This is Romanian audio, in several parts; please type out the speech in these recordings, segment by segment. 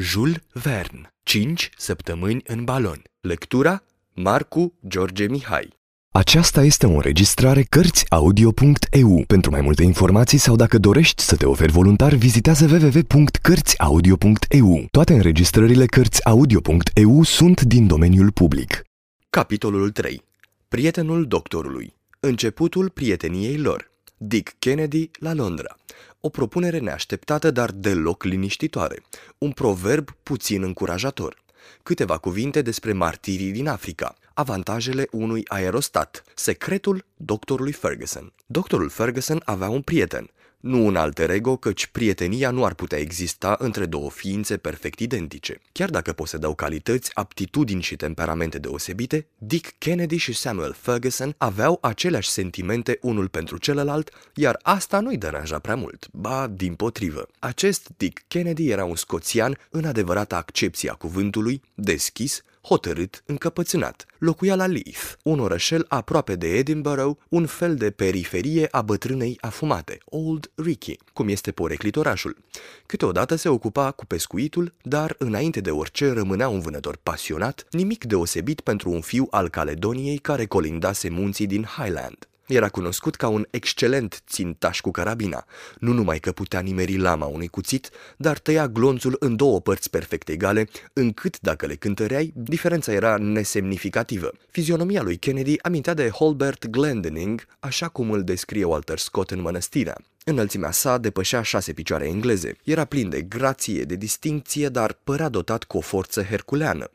Jules Verne, 5 săptămâni în balon. Lectura Marcu George Mihai. Aceasta este o înregistrare Cărțiaudio.eu. Pentru mai multe informații sau dacă dorești să te oferi voluntar, vizitează www.cărțiaudio.eu. Toate înregistrările Cărțiaudio.eu sunt din domeniul public. Capitolul 3. Prietenul doctorului. Începutul prieteniei lor. Dick Kennedy la Londra. O propunere neașteptată, dar deloc liniștitoare. Un proverb puțin încurajator. Câteva cuvinte despre martirii din Africa. Avantajele unui aerostat. Secretul doctorului Ferguson. Doctorul Ferguson avea un prieten, nu un alter ego, căci prietenia nu ar putea exista între două ființe perfect identice. Chiar dacă posedau calități, aptitudini și temperamente deosebite, Dick Kennedy și Samuel Ferguson aveau aceleași sentimente unul pentru celălalt, iar asta nu-i deranja prea mult, ba din potrivă. Acest Dick Kennedy era un scoțian în adevărata accepție a cuvântului, deschis, hotărât, încăpățânat. Locuia la Leith, un orășel aproape de Edinburgh, un fel de periferie a bătrânei afumate, Old Ricky, cum este poreclit orașul. Câteodată se ocupa cu pescuitul, dar înainte de orice rămânea un vânător pasionat, nimic deosebit pentru un fiu al Caledoniei care colindase munții din Highland. Era cunoscut ca un excelent țintaș cu carabina, nu numai că putea nimeri lama unui cuțit, dar tăia glonțul în două părți perfect egale, încât, dacă le cântăreai, diferența era nesemnificativă. Fizionomia lui Kennedy amintea de Holbert Glendinning, așa cum îl descrie Walter Scott în Mănăstirea. Înălțimea sa depășea șase picioare engleze. Era plin de grație, de distincție, dar părea dotat cu o forță herculeană.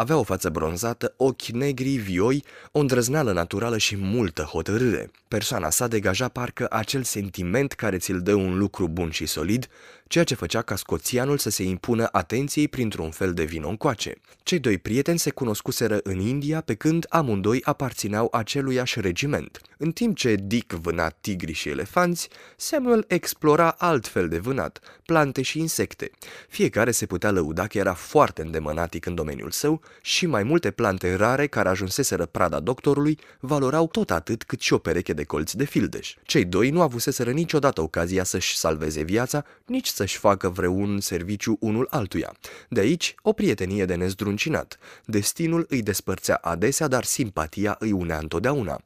Avea o față bronzată, ochi negri, vioi, o îndrăzneală naturală și multă hotărâre. Persoana sa degaja parcă acel sentiment care ți-l dă un lucru bun și solid, ceea ce făcea ca scoțianul să se impună atenției printr-un fel de vino încoace. Cei doi prieteni se cunoscuseră în India pe când amândoi aparțineau aceluiași regiment. În timp ce Dick vâna tigri și elefanți, Samuel explora altfel de vânat, plante și insecte. Fiecare se putea lăuda că era foarte îndemânatic în domeniul său și mai multe plante rare care ajunseseră prada doctorului valorau tot atât cât și o pereche de colți de fildeș. Cei doi nu avuseseră niciodată ocazia să-și salveze viața, nici să-și facă vreun serviciu unul altuia. De aici, o prietenie de nezdruncinat. Destinul îi despărțea adesea, dar simpatia îi unea întotdeauna.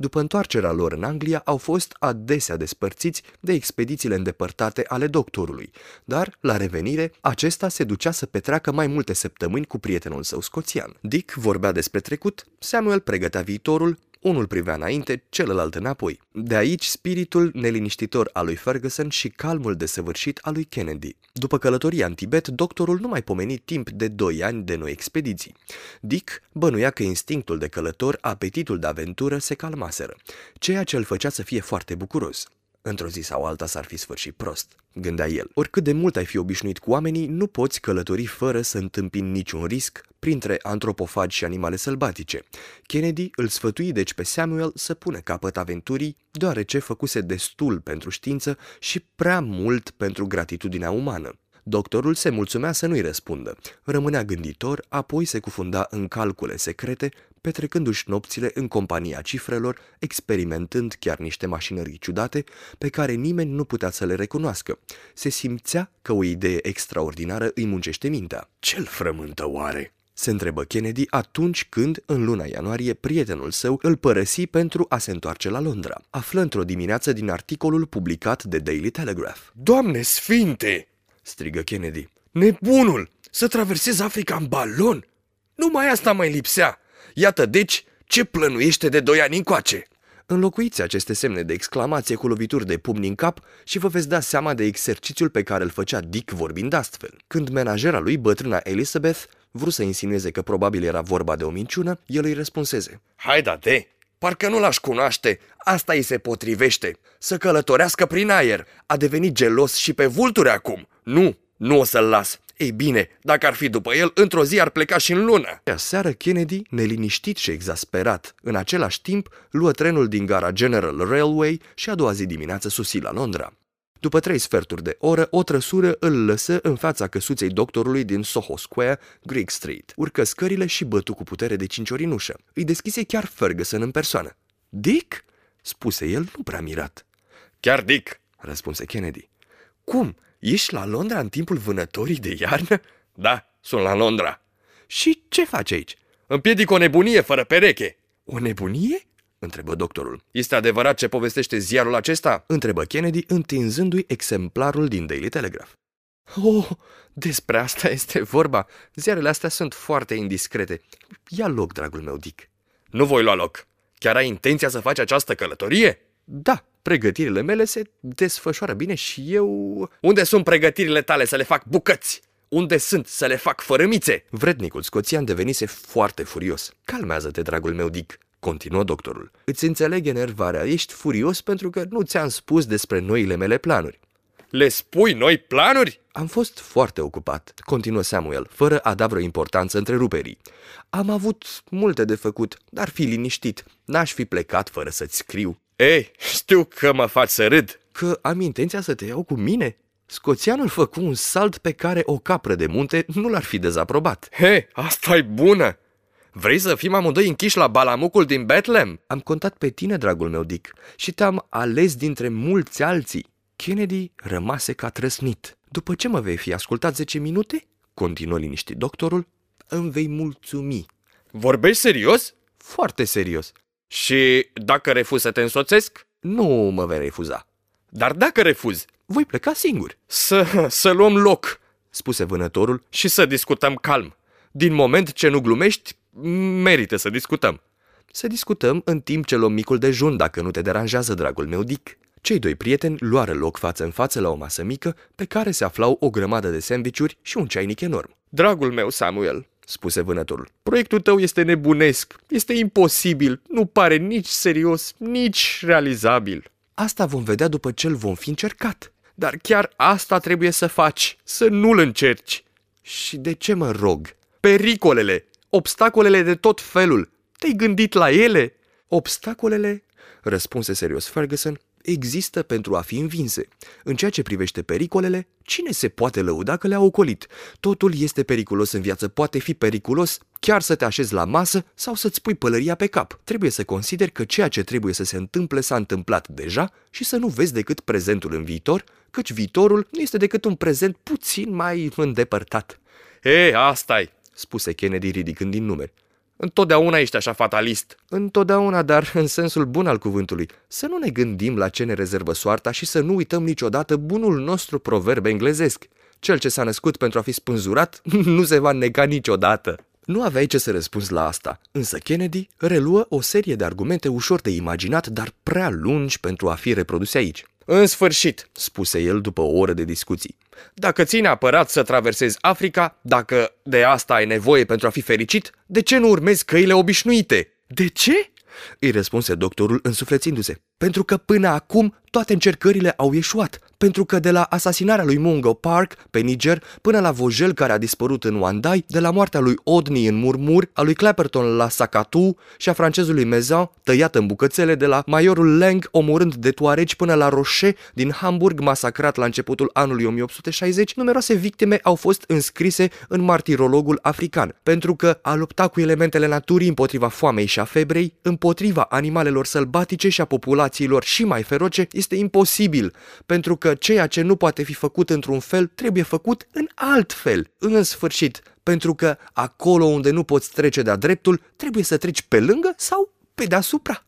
După întoarcerea lor în Anglia, au fost adesea despărțiți de expedițiile îndepărtate ale doctorului, dar, la revenire, acesta se ducea să petreacă mai multe săptămâni cu prietenul său scoțian. Dick vorbea despre trecut, Samuel pregătea viitorul, unul privea înainte, celălalt înapoi. De aici spiritul neliniștitor al lui Ferguson și calmul desăvârșit al lui Kennedy. După călătoria în Tibet, doctorul nu mai pomeni timp de doi ani de noi expediții. Dick bănuia că instinctul de călător, apetitul de aventură se calmaseră, ceea ce îl făcea să fie foarte bucuros. Într-o zi sau alta s-ar fi sfârșit prost, gândea el. Oricât de mult ai fi obișnuit cu oamenii, nu poți călători fără să întâmpini niciun risc printre antropofagi și animale sălbatice. Kennedy îl sfătui deci pe Samuel să pună capăt aventurii, deoarece făcuse destul pentru știință și prea mult pentru gratitudinea umană. Doctorul se mulțumea să nu-i răspundă. Rămânea gânditor, apoi se cufunda în calcule secrete, petrecându-și nopțile în compania cifrelor, experimentând chiar niște mașinării ciudate pe care nimeni nu putea să le recunoască. Se simțea că o idee extraordinară îi muncește mintea. Ce-l frământă oare? se întrebă Kennedy atunci când, în luna ianuarie, prietenul său îl părăsi pentru a se întoarce la Londra. Află într-o dimineață din articolul publicat de Daily Telegraph. Doamne sfinte! Strigă Kennedy. Nebunul! Să traversez Africa în balon? Numai asta mai lipsea! Iată deci ce plănuiește de doi ani încoace! Înlocuiți aceste semne de exclamație cu lovituri de pumni în cap și vă veți da seama de exercițiul pe care îl făcea Dick vorbind astfel. Când menajera lui, bătrâna Elizabeth, vrut să insinueze că probabil era vorba de o minciună, el îi răspunseze. Hai da de! Parcă nu l-aș cunoaște, asta îi se potrivește. Să călătorească prin aer. A devenit gelos și pe vulturi acum. Nu, nu o să-l las. Ei bine, dacă ar fi după el, într-o zi ar pleca și în lună. Ea seară Kennedy, neliniștit și exasperat, în același timp luă trenul din gara General Railway și a doua zi dimineață susi la Londra. După trei sferturi de oră, o trăsură îl lăsă în fața căsuței doctorului din Soho Square, Greek Street. Urcă scările și bătu cu putere de cinci ori în ușă. Îi deschise chiar Ferguson în persoană. Dick? spuse el, nu prea mirat. Chiar Dick, răspunse Kennedy. Cum? Ești la Londra în timpul vânătorii de iarnă? Da, sunt la Londra. Și ce faci aici? Împiedic o nebunie fără pereche. O nebunie? Întrebă doctorul. Este adevărat ce povestește ziarul acesta? Întrebă Kennedy, întinzându-i exemplarul din Daily Telegraph. Oh, despre asta este vorba. Ziarele astea sunt foarte indiscrete. Ia loc, dragul meu, Dick. Nu voi lua loc. Chiar ai intenția să faci această călătorie? Da, pregătirile mele se desfășoară bine și eu... Unde sunt pregătirile tale să le fac bucăți? Unde sunt să le fac fărâmițe? Vrednicul scoțian devenise foarte furios. Calmează-te, dragul meu, Dick, continuă doctorul. Îți înțeleg enervarea, ești furios pentru că nu ți-am spus despre noile mele planuri. Le spui noi planuri? Am fost foarte ocupat, continuă Samuel, fără a da vreo importanță întreruperii. Am avut multe de făcut, dar fi liniștit. N-aș fi plecat fără să-ți scriu. Ei, știu că mă faci să râd. Că am intenția să te iau cu mine? Scoțianul făcu un salt pe care o capră de munte nu l-ar fi dezaprobat. He, asta e bună! Vrei să fim amândoi închiși la balamucul din Bethlehem? Am contat pe tine, dragul meu Dick, și te-am ales dintre mulți alții. Kennedy rămase ca trăsnit. După ce mă vei fi ascultat 10 minute, continuă liniștit doctorul, îmi vei mulțumi. Vorbești serios? Foarte serios. Și dacă refuz să te însoțesc? Nu mă vei refuza. Dar dacă refuz? Voi pleca singur. Să, să luăm loc, spuse vânătorul, și să discutăm calm. Din moment ce nu glumești, merită să discutăm. Să discutăm în timp ce luăm micul dejun, dacă nu te deranjează, dragul meu Dick. Cei doi prieteni luară loc față în față la o masă mică, pe care se aflau o grămadă de sandvișuri și un ceainic enorm. Dragul meu, Samuel, spuse vânătorul, proiectul tău este nebunesc, este imposibil, nu pare nici serios, nici realizabil. Asta vom vedea după ce îl vom fi încercat. Dar chiar asta trebuie să faci, să nu-l încerci. Și de ce mă rog? Pericolele, obstacolele de tot felul. Te-ai gândit la ele? Obstacolele, răspunse serios Ferguson, există pentru a fi învinse. În ceea ce privește pericolele, cine se poate lăuda că le-a ocolit? Totul este periculos în viață, poate fi periculos chiar să te așezi la masă sau să-ți pui pălăria pe cap. Trebuie să consideri că ceea ce trebuie să se întâmple s-a întâmplat deja și să nu vezi decât prezentul în viitor, căci viitorul nu este decât un prezent puțin mai îndepărtat. E, asta e, spuse Kennedy ridicând din numeri. Întotdeauna ești așa fatalist. Întotdeauna, dar în sensul bun al cuvântului. Să nu ne gândim la ce ne rezervă soarta și să nu uităm niciodată bunul nostru proverb englezesc. Cel ce s-a născut pentru a fi spânzurat nu se va nega niciodată. Nu aveai ce să răspunzi la asta, însă Kennedy reluă o serie de argumente ușor de imaginat, dar prea lungi pentru a fi reproduse aici. În sfârșit, spuse el după o oră de discuții. Dacă ți neapărat să traversezi Africa, dacă de asta ai nevoie pentru a fi fericit, de ce nu urmezi căile obișnuite? De ce? îi răspunse doctorul însuflețindu-se. Pentru că până acum toate încercările au ieșuat, pentru că de la asasinarea lui Mungo Park pe Niger până la Vogel care a dispărut în Wandai, de la moartea lui Odney în Murmur, a lui Clapperton la Sakatu și a francezului Mezan tăiat în bucățele de la majorul Lang omorând de toareci până la Rocher din Hamburg masacrat la începutul anului 1860, numeroase victime au fost înscrise în martirologul african, pentru că a lupta cu elementele naturii împotriva foamei și a febrei, împotriva animalelor sălbatice și a populațiilor și mai feroce este imposibil, pentru că ceea ce nu poate fi făcut într-un fel trebuie făcut în alt fel. În sfârșit, pentru că acolo unde nu poți trece de-a dreptul, trebuie să treci pe lângă sau pe deasupra.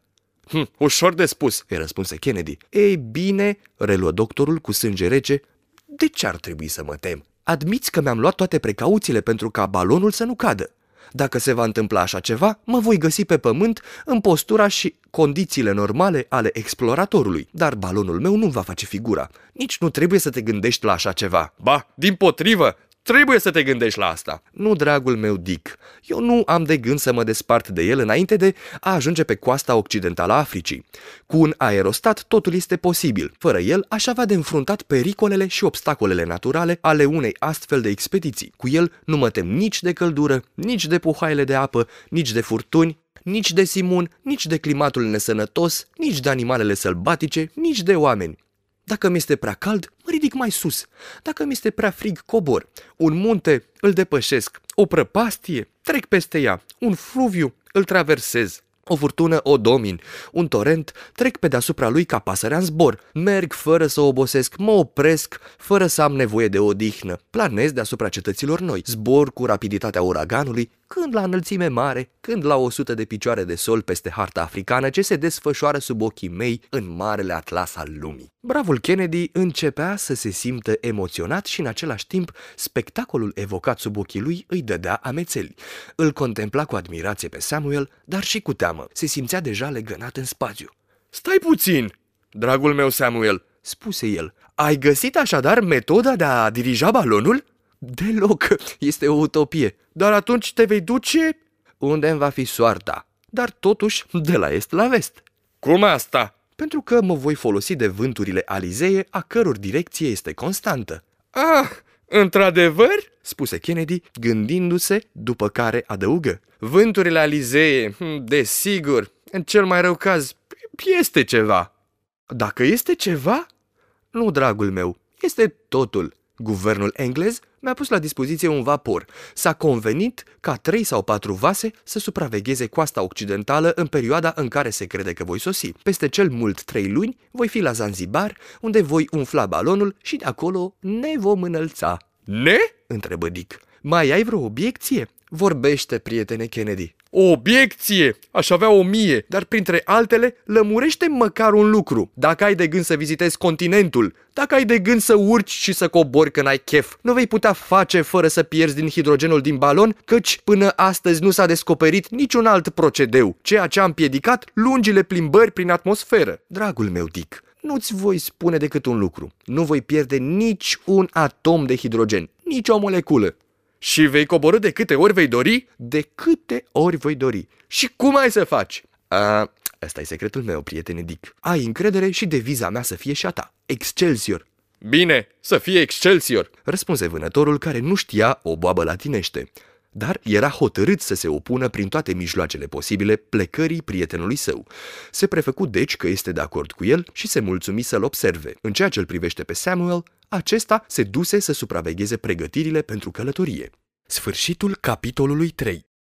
Hm, ușor de spus, îi răspunse Kennedy. Ei bine, reluă doctorul cu sânge rece, de ce ar trebui să mă tem? Admiți că mi-am luat toate precauțiile pentru ca balonul să nu cadă. Dacă se va întâmpla așa ceva, mă voi găsi pe pământ în postura și condițiile normale ale exploratorului, dar balonul meu nu va face figura. Nici nu trebuie să te gândești la așa ceva. Ba, din potrivă, Trebuie să te gândești la asta. Nu, dragul meu Dick, eu nu am de gând să mă despart de el înainte de a ajunge pe coasta occidentală a Africii. Cu un aerostat totul este posibil. Fără el aș avea de înfruntat pericolele și obstacolele naturale ale unei astfel de expediții. Cu el nu mă tem nici de căldură, nici de puhaile de apă, nici de furtuni, nici de simun, nici de climatul nesănătos, nici de animalele sălbatice, nici de oameni. Dacă mi este prea cald, mă ridic mai sus. Dacă mi este prea frig, cobor. Un munte îl depășesc. O prăpastie, trec peste ea. Un fluviu îl traversez. O furtună o domin, un torent trec pe deasupra lui ca pasărea în zbor. Merg fără să obosesc, mă opresc fără să am nevoie de odihnă. Planez deasupra cetăților noi, zbor cu rapiditatea uraganului, când la înălțime mare, când la 100 de picioare de sol peste harta africană ce se desfășoară sub ochii mei în marele atlas al lumii. Bravul Kennedy începea să se simtă emoționat și în același timp spectacolul evocat sub ochii lui îi dădea amețeli. Îl contempla cu admirație pe Samuel, dar și cu teamă. Se simțea deja legănat în spațiu. Stai puțin, dragul meu Samuel, spuse el. Ai găsit așadar metoda de a dirija balonul? Deloc, este o utopie. Dar atunci te vei duce... Unde îmi va fi soarta, dar totuși de la est la vest. Cum asta? Pentru că mă voi folosi de vânturile alizee, a căror direcție este constantă. Ah, într-adevăr? spuse Kennedy, gândindu-se, după care adăugă. Vânturile alizee, hm, desigur, în cel mai rău caz, este ceva. Dacă este ceva? Nu, dragul meu, este totul. Guvernul englez mi-a pus la dispoziție un vapor. S-a convenit ca trei sau patru vase să supravegheze coasta occidentală în perioada în care se crede că voi sosi. Peste cel mult trei luni voi fi la Zanzibar, unde voi umfla balonul și de acolo ne vom înălța. Ne? întrebă Dick. Mai ai vreo obiecție? Vorbește, prietene Kennedy. O obiecție! Aș avea o mie, dar printre altele, lămurește măcar un lucru. Dacă ai de gând să vizitezi continentul, dacă ai de gând să urci și să cobori când ai chef, nu vei putea face fără să pierzi din hidrogenul din balon, căci până astăzi nu s-a descoperit niciun alt procedeu, ceea ce a împiedicat lungile plimbări prin atmosferă. Dragul meu Dick, nu-ți voi spune decât un lucru. Nu voi pierde nici un atom de hidrogen, nici o moleculă. Și vei coborâ de câte ori vei dori? De câte ori voi dori. Și cum ai să faci? A, ăsta e secretul meu, prietene Dick. Ai încredere și deviza mea să fie și a ta. Excelsior. Bine, să fie Excelsior, răspunse vânătorul care nu știa o boabă latinește dar era hotărât să se opună prin toate mijloacele posibile plecării prietenului său. Se prefăcu deci că este de acord cu el și se mulțumi să-l observe. În ceea ce îl privește pe Samuel, acesta se duse să supravegheze pregătirile pentru călătorie. Sfârșitul capitolului 3